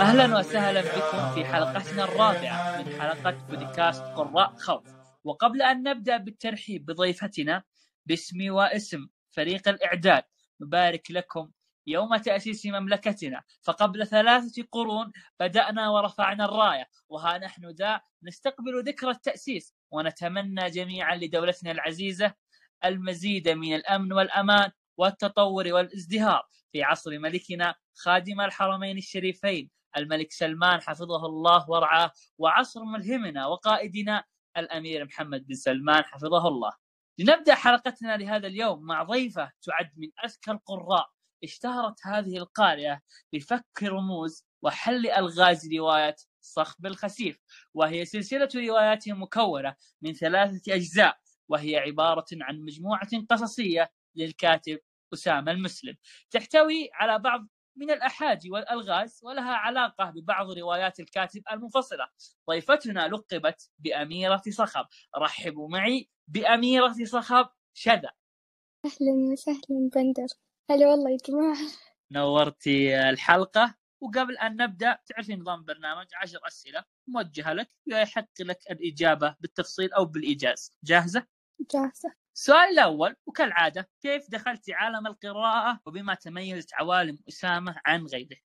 أهلا وسهلا بكم في حلقتنا الرابعة من حلقة بودكاست قراء خوف. وقبل أن نبدأ بالترحيب بضيفتنا باسمي واسم فريق الإعداد نبارك لكم يوم تأسيس مملكتنا. فقبل ثلاثة قرون بدأنا ورفعنا الراية وها نحن ذا نستقبل ذكرى التأسيس ونتمنى جميعا لدولتنا العزيزة المزيد من الأمن والأمان والتطور والازدهار. في عصر ملكنا خادم الحرمين الشريفين الملك سلمان حفظه الله ورعاه وعصر ملهمنا وقائدنا الأمير محمد بن سلمان حفظه الله. لنبدأ حلقتنا لهذا اليوم مع ضيفة تعد من أذكى القراء اشتهرت هذه القارئة بفك رموز وحل ألغاز رواية صخب الخسيف وهي سلسلة روايات مكونة من ثلاثة أجزاء وهي عبارة عن مجموعة قصصية للكاتب أسامة المسلم تحتوي على بعض من الأحاجي والألغاز ولها علاقة ببعض روايات الكاتب المنفصلة. ضيفتنا لقبت بأميرة صخب. رحبوا معي بأميرة صخب شذا. أهلا وسهلا بندر. هلا والله يا جماعة. نورتي الحلقة. وقبل أن نبدأ تعرفين نظام البرنامج عشر أسئلة موجهة لك يحق لك الإجابة بالتفصيل أو بالإيجاز. جاهزة؟ جاهزة. السؤال الأول وكالعادة كيف دخلت عالم القراءة وبما تميزت عوالم أسامة عن غيره؟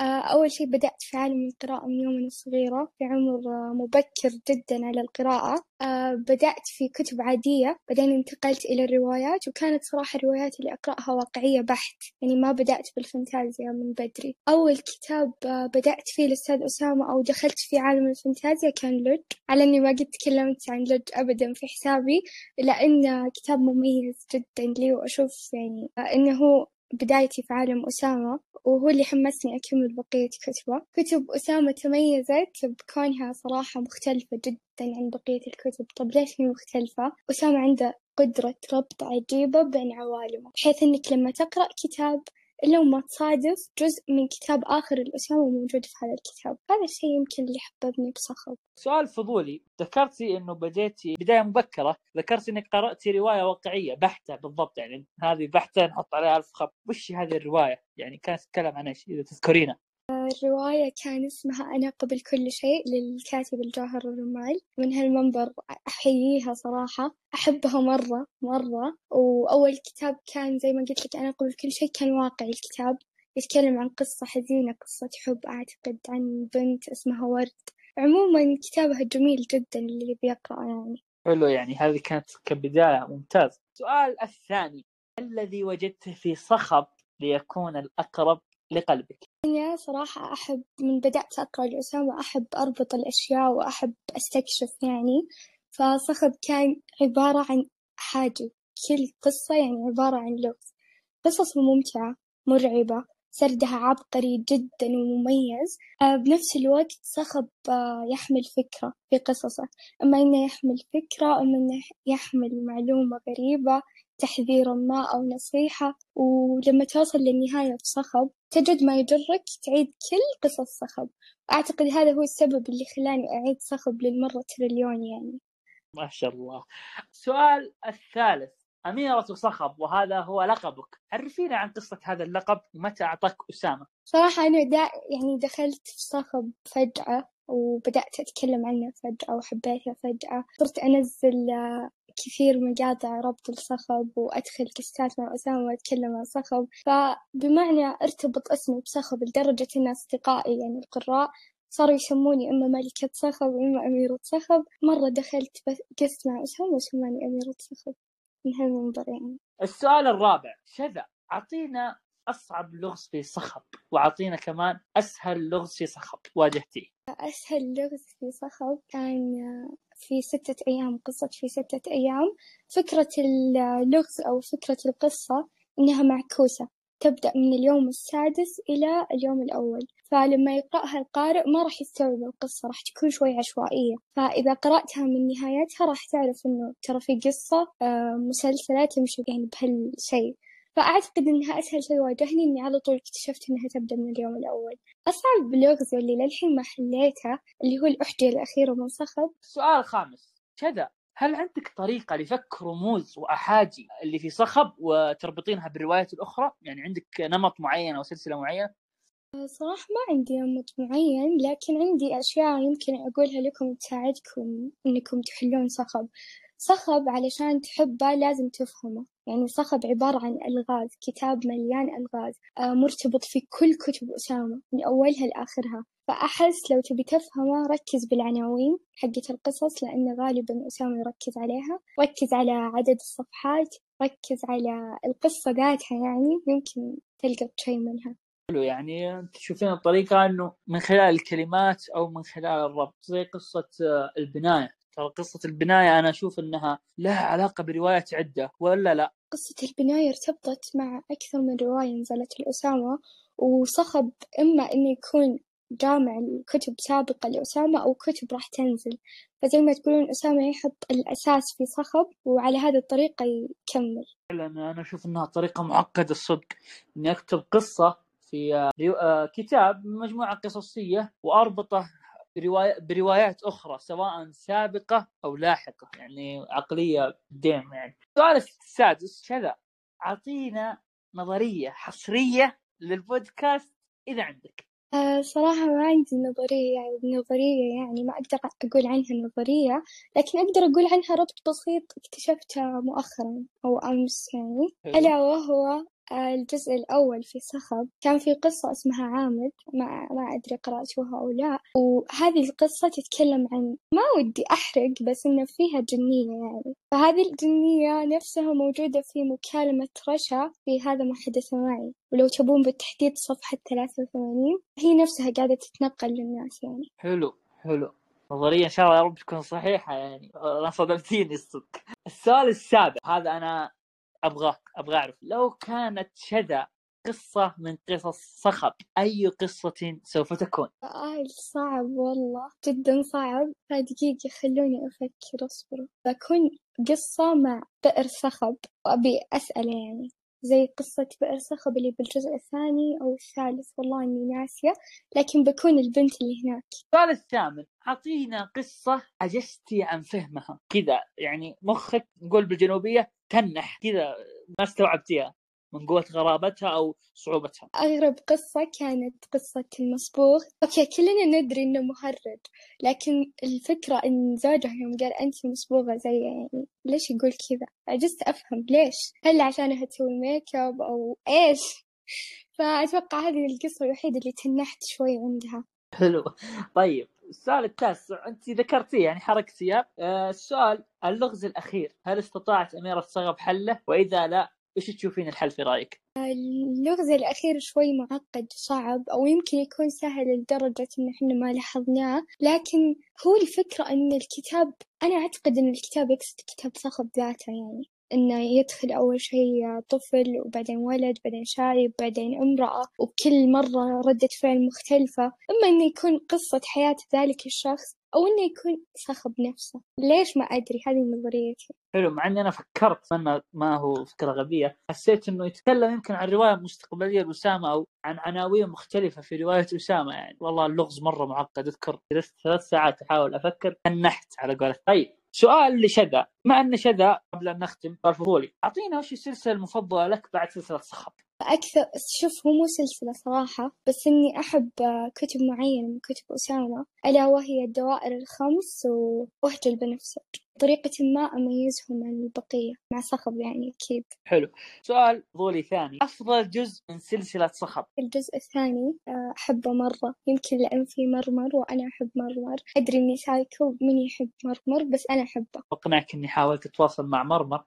أول شيء بدأت في عالم القراءة من يوم أنا صغيرة في عمر آه، مبكر جدا على القراءة. آه، بدأت في كتب عادية بعدين انتقلت إلى الروايات وكانت صراحة الروايات اللي أقرأها واقعية بحت يعني ما بدأت بالفانتازيا من بدري. أول كتاب بدأت فيه الأستاذ أسامة أو دخلت في عالم الفانتازيا كان لج. على إني ما قد تكلمت عن لج أبدا في حسابي لأنه كتاب مميز جدا لي وأشوف يعني إنه بدايتي في عالم أسامة وهو اللي حمسني أكمل بقية كتبه كتب أسامة تميزت بكونها صراحة مختلفة جدا عن بقية الكتب طب ليش هي مختلفة؟ أسامة عنده قدرة ربط عجيبة بين عوالمه بحيث إنك لما تقرأ كتاب إلا وما تصادف جزء من كتاب آخر الأسامة موجود في هذا الكتاب. هذا الشيء يمكن اللي حببني بصخب. سؤال فضولي. ذكرتي إنه بديتي بداية مبكرة. ذكرتي إنك قراتي رواية واقعية بحتة بالضبط يعني هذه بحتة نحط عليها ألف خط. وش هذه الرواية؟ يعني كانت تتكلم عن إيش إذا تذكرينها؟ الرواية كان اسمها أنا قبل كل شيء للكاتب الجوهر الرمال. من هالمنبر أحييها صراحة أحبها مرة مرة. وأول كتاب كان زي ما قلت لك أنا قبل كل شيء كان واقعي الكتاب. يتكلم عن قصة حزينة قصة حب أعتقد عن بنت اسمها ورد. عموما كتابها جميل جدا اللي بيقرأ يعني. حلو يعني هذه كانت كبداية. ممتاز. السؤال الثاني. الذي وجدته في صخب ليكون الأقرب لقلبك. أنا صراحة أحب من بدأت أقرأ الأسامة أحب أربط الأشياء وأحب أستكشف يعني. فصخب كان عبارة عن حاجة كل قصة يعني عبارة عن لغز. قصص ممتعة مرعبة سردها عبقري جدا ومميز. آه، بنفس الوقت صخب آه، يحمل فكرة في قصصه. إما إنه يحمل فكرة إما إنه يحمل معلومة غريبة تحذير ما أو نصيحة ولما توصل للنهاية في صخب تجد ما يجرك تعيد كل قصص صخب أعتقد هذا هو السبب اللي خلاني أعيد صخب للمرة تريليون يعني. ما شاء الله. السؤال الثالث. أميرة صخب وهذا هو لقبك. عرفينا عن قصة هذا اللقب ومتى أعطاك أسامة. صراحة أنا دا يعني دخلت في صخب فجأة وبدأت أتكلم عنه فجأة وحبيته فجأة. صرت أنزل كثير مقاطع ربط الصخب وأدخل كستات مع أسامة وأتكلم عن صخب فبمعنى أرتبط أسمي بصخب لدرجة أن أصدقائي يعني القراء صاروا يسموني إما ملكة صخب وإما أميرة صخب. مرة دخلت قست مع أسامة وسماني أميرة صخب. من هالمنبر يعني؟ السؤال الرابع شذا أعطينا أصعب لغز في صخب وأعطينا كمان أسهل لغز في صخب واجهتيه. أسهل لغز في صخب كان في ستة أيام قصة في ستة أيام. فكرة اللغز أو فكرة القصة إنها معكوسة تبدأ من اليوم السادس إلى اليوم الأول. فلما يقرأها القارئ ما راح يستوعب القصة راح تكون شوي عشوائية. فإذا قرأتها من نهايتها راح تعرف إنه ترى في قصة آه، مسلسلة تمشي يعني بهالشيء. فأعتقد إنها أسهل شيء واجهني إني على طول اكتشفت إنها تبدأ من اليوم الأول. أصعب لغز واللي للحين ما حليته اللي هو الأحجية الأخيرة من صخب السؤال الخامس كذا هل عندك طريقة لفك رموز وأحاجي اللي في صخب وتربطينها بالروايات الأخرى؟ يعني عندك نمط معين أو سلسلة معينة؟ صراحة ما عندي نمط معين لكن عندي أشياء يمكن أقولها لكم تساعدكم إنكم تحلون صخب، صخب علشان تحبه لازم تفهمه، يعني صخب عبارة عن ألغاز كتاب مليان ألغاز آه مرتبط في كل كتب أسامة من أولها لآخرها، فأحس لو تبي تفهمه ركز بالعناوين حقت القصص لأن غالبا أسامة يركز عليها، ركز على عدد الصفحات، ركز على القصة ذاتها يعني يمكن تلقط شي منها. حلو يعني تشوفين الطريقة إنه من خلال الكلمات أو من خلال الربط زي قصة آه، البناية. ترى قصة البناية أنا أشوف إنها لها علاقة بروايات عدة ولا لا؟ قصة البناية ارتبطت مع أكثر من رواية نزلت لأسامة وصخب إما إنه يكون جامع الكتب سابقة لأسامة أو كتب راح تنزل. فزي ما تقولون أسامة يحط الأساس في صخب وعلى هذه الطريقة يكمل. فعلا أنا أشوف إنها طريقة معقدة الصدق. إني أكتب قصة في آه، آه، كتاب مجموعة قصصية وأربطه برواية بروايات أخرى سواء سابقة أو لاحقة يعني عقلية ديم يعني. السؤال السادس كذا أعطينا نظرية حصرية للبودكاست إذا عندك. آه صراحة ما عندي نظرية يعني نظرية يعني ما أقدر أقول عنها نظرية لكن أقدر أقول عنها ربط بسيط اكتشفته مؤخرا أو أمس يعني. ألا وهو الجزء الأول في صخب كان في قصة اسمها عامد ما ما أدري قرأتوها أو لا. وهذه القصة تتكلم عن ما ودي أحرق بس إنه فيها جنية يعني. فهذه الجنية نفسها موجودة في مكالمة رشا في هذا ما حدث معي. ولو تبون بالتحديد صفحة ثلاثة وثمانين هي نفسها قاعدة تتنقل للناس يعني. حلو حلو. نظريا إن شاء الله يا رب تكون صحيحة يعني. أنا صدمتيني الصدق. السؤال السابع. هذا أنا ابغاك أبغى أعرف. لو كانت شذا قصة من قصص صخب أي قصة سوف تكون؟ آه صعب والله جدا صعب. دقيقة خلوني أفكر أصبروا بكون قصة مع بئر صخب وأبي أسأله يعني. زي قصة بئر صخب اللي بالجزء الثاني أو الثالث. والله إني ناسية لكن بكون البنت اللي هناك. السؤال الثامن أعطينا قصة عجزتي عن فهمها. كذا يعني مخك نقول بالجنوبية تنح كذا ما استوعبتيها. من قوة غرابتها أو صعوبتها. أغرب قصة كانت قصة المصبوغ. okay كلنا ندري إنه مهرج لكن الفكرة إن زوجها يوم قال أنت مصبوغة زي يعني ليش يقول كذا؟ عجزت أفهم ليش. هل عشانها تسوي ميك اب أو إيش؟ فأتوقع هذه القصة الوحيدة اللي تنحت شوي عندها. حلو. طيب السؤال التاسع أنت ذكرتيه يعني حركتيها آه السؤال اللغز الأخير هل استطاعت أميرة صغب حلة؟ وإذا لا إيش تشوفين الحل في رأيك؟ اللغز الأخير شوي معقد صعب أو يمكن يكون سهل لدرجة إن إحنا ما لاحظناه لكن هو الفكرة إن الكتاب أنا أعتقد إن الكتاب يقصد كتاب صخب ذاته يعني إنه يدخل أول شيء طفل وبعدين ولد بعدين شايب بعدين امرأة وكل مرة ردة فعل مختلفة إما إنه يكون قصة حياة ذلك الشخص أو إنه يكون صخب نفسه. ليش ما أدري؟ هذه نظريتي. حلو مع إني أنا فكرت إنه ما هو فكرة غبية. حسيت إنه يتكلم يمكن عن رواية مستقبلية لأسامة أو عن عناوين مختلفة في رواية أسامة يعني. والله اللغز مرة معقد أذكر جلست ثلاث ساعات أحاول أفكر. تنحت على قولة طيب سؤال لشذا. مع إن شذا قبل أن نختم فضولي أعطينا وش السلسلة المفضلة لك بعد سلسلة صخب أكثر شوف هو مو سلسلة صراحة بس إني أحب كتب معينة من كتب أسامة ألا وهي الدوائر الخمس ووهج البنفسج. بطريقة ما أميزهم عن البقية مع صخب يعني أكيد. حلو. سؤال فضولي ثاني. أفضل جزء من سلسلة صخب؟ الجزء الثاني أحبه مرة. يمكن لأن فيه مرمر وأنا أحب مرمر. أدري إني سايكو من يحب مرمر بس أنا أحبه. أقنعك إني حاولت أتواصل مع مرمر.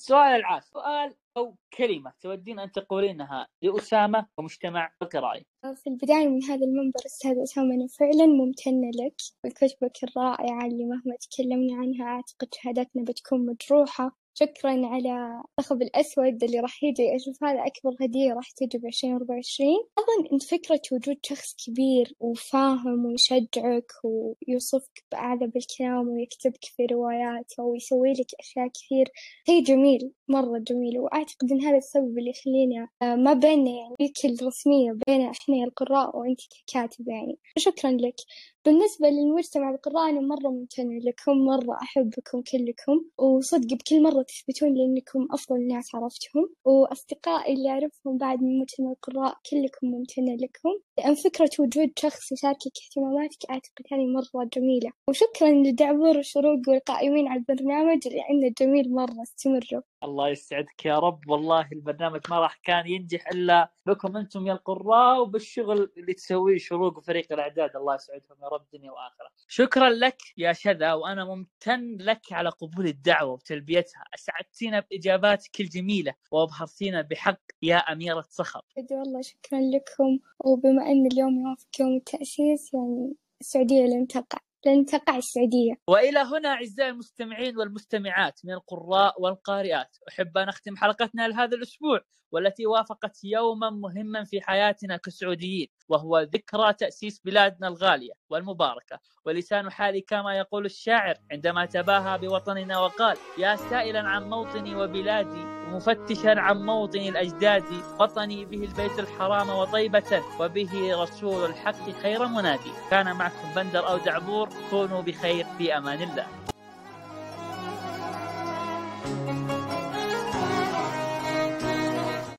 السؤال العاشر سؤال أو كلمة تودين أن تقولينها لأسامة ومجتمع القرائي. في البداية من هذا المنبر أستاذ أسامة أنا فعلا ممتنة لك. ولكتبك الرائعة اللي مهما تكلمنا عنها أعتقد شهادتنا بتكون مجروحة. شكرا على الصخب الأسود اللي راح يجي. أشوف هذا أكبر هدية راح تجي بعشرين أربعة وعشرين. أظن إن فكرة وجود شخص كبير وفاهم ويشجعك ويوصفك بأعذب الكلام ويكتبك في رواياته ويسوي لك أشياء كثير شيء جميل مرة جميل. وأعتقد إن هذا السبب اللي يخلينا آه، ما بيننا يعني ذيك الرسمية بين إحنا القراء وأنت ككاتب يعني. شكرا لك. بالنسبة للمجتمع القراء أنا مرة ممتنة لكم مرة أحبكم كلكم وصدق بكل مرة تثبتون لأنكم أفضل ناس عرفتهم وأصدقائي اللي أعرفهم بعد من مجتمع القراء كلكم ممتنة لكم. لأن فكرة وجود شخص يشاركك اهتماماتك أعتقد هذه مرة جميلة. وشكرا لدعبور وشروق والقائمين على البرنامج اللي عندنا جميل مرة استمروا الله يسعدك يا رب. والله البرنامج ما راح كان ينجح إلا بكم أنتم يا القراء وبالشغل اللي تسويه شروق وفريق الأعداد. الله يسعدهم يا رب دنيا وآخرة. شكرا لك يا شذا وأنا ممتن لك على قبول الدعوة وتلبيتها، أسعدتينا بإجاباتك الجميلة وأبهرتينا بحق يا أميرة صخر. والله شكرا لكم. وبما إن اليوم يوافق يوم التأسيس يعني السعودية لن تقع. لن تقع السعودية وإلى هنا أعزائي المستمعين والمستمعات من القراء والقارئات أحب أن أختم حلقتنا لهذا الأسبوع والتي وافقت يوما مهما في حياتنا كسعوديين وهو ذكرى تأسيس بلادنا الغالية والمباركة. ولسان حالي كما يقول الشاعر عندما تباهى بوطننا وقال يا سائلا عن موطني وبلادي ومفتشا عن موطن الأجداد وطني به البيت الحرام وطيبة وبه رسول الحق خير منادي. كان معكم بندر أو دعبور كونوا بخير في أمان الله.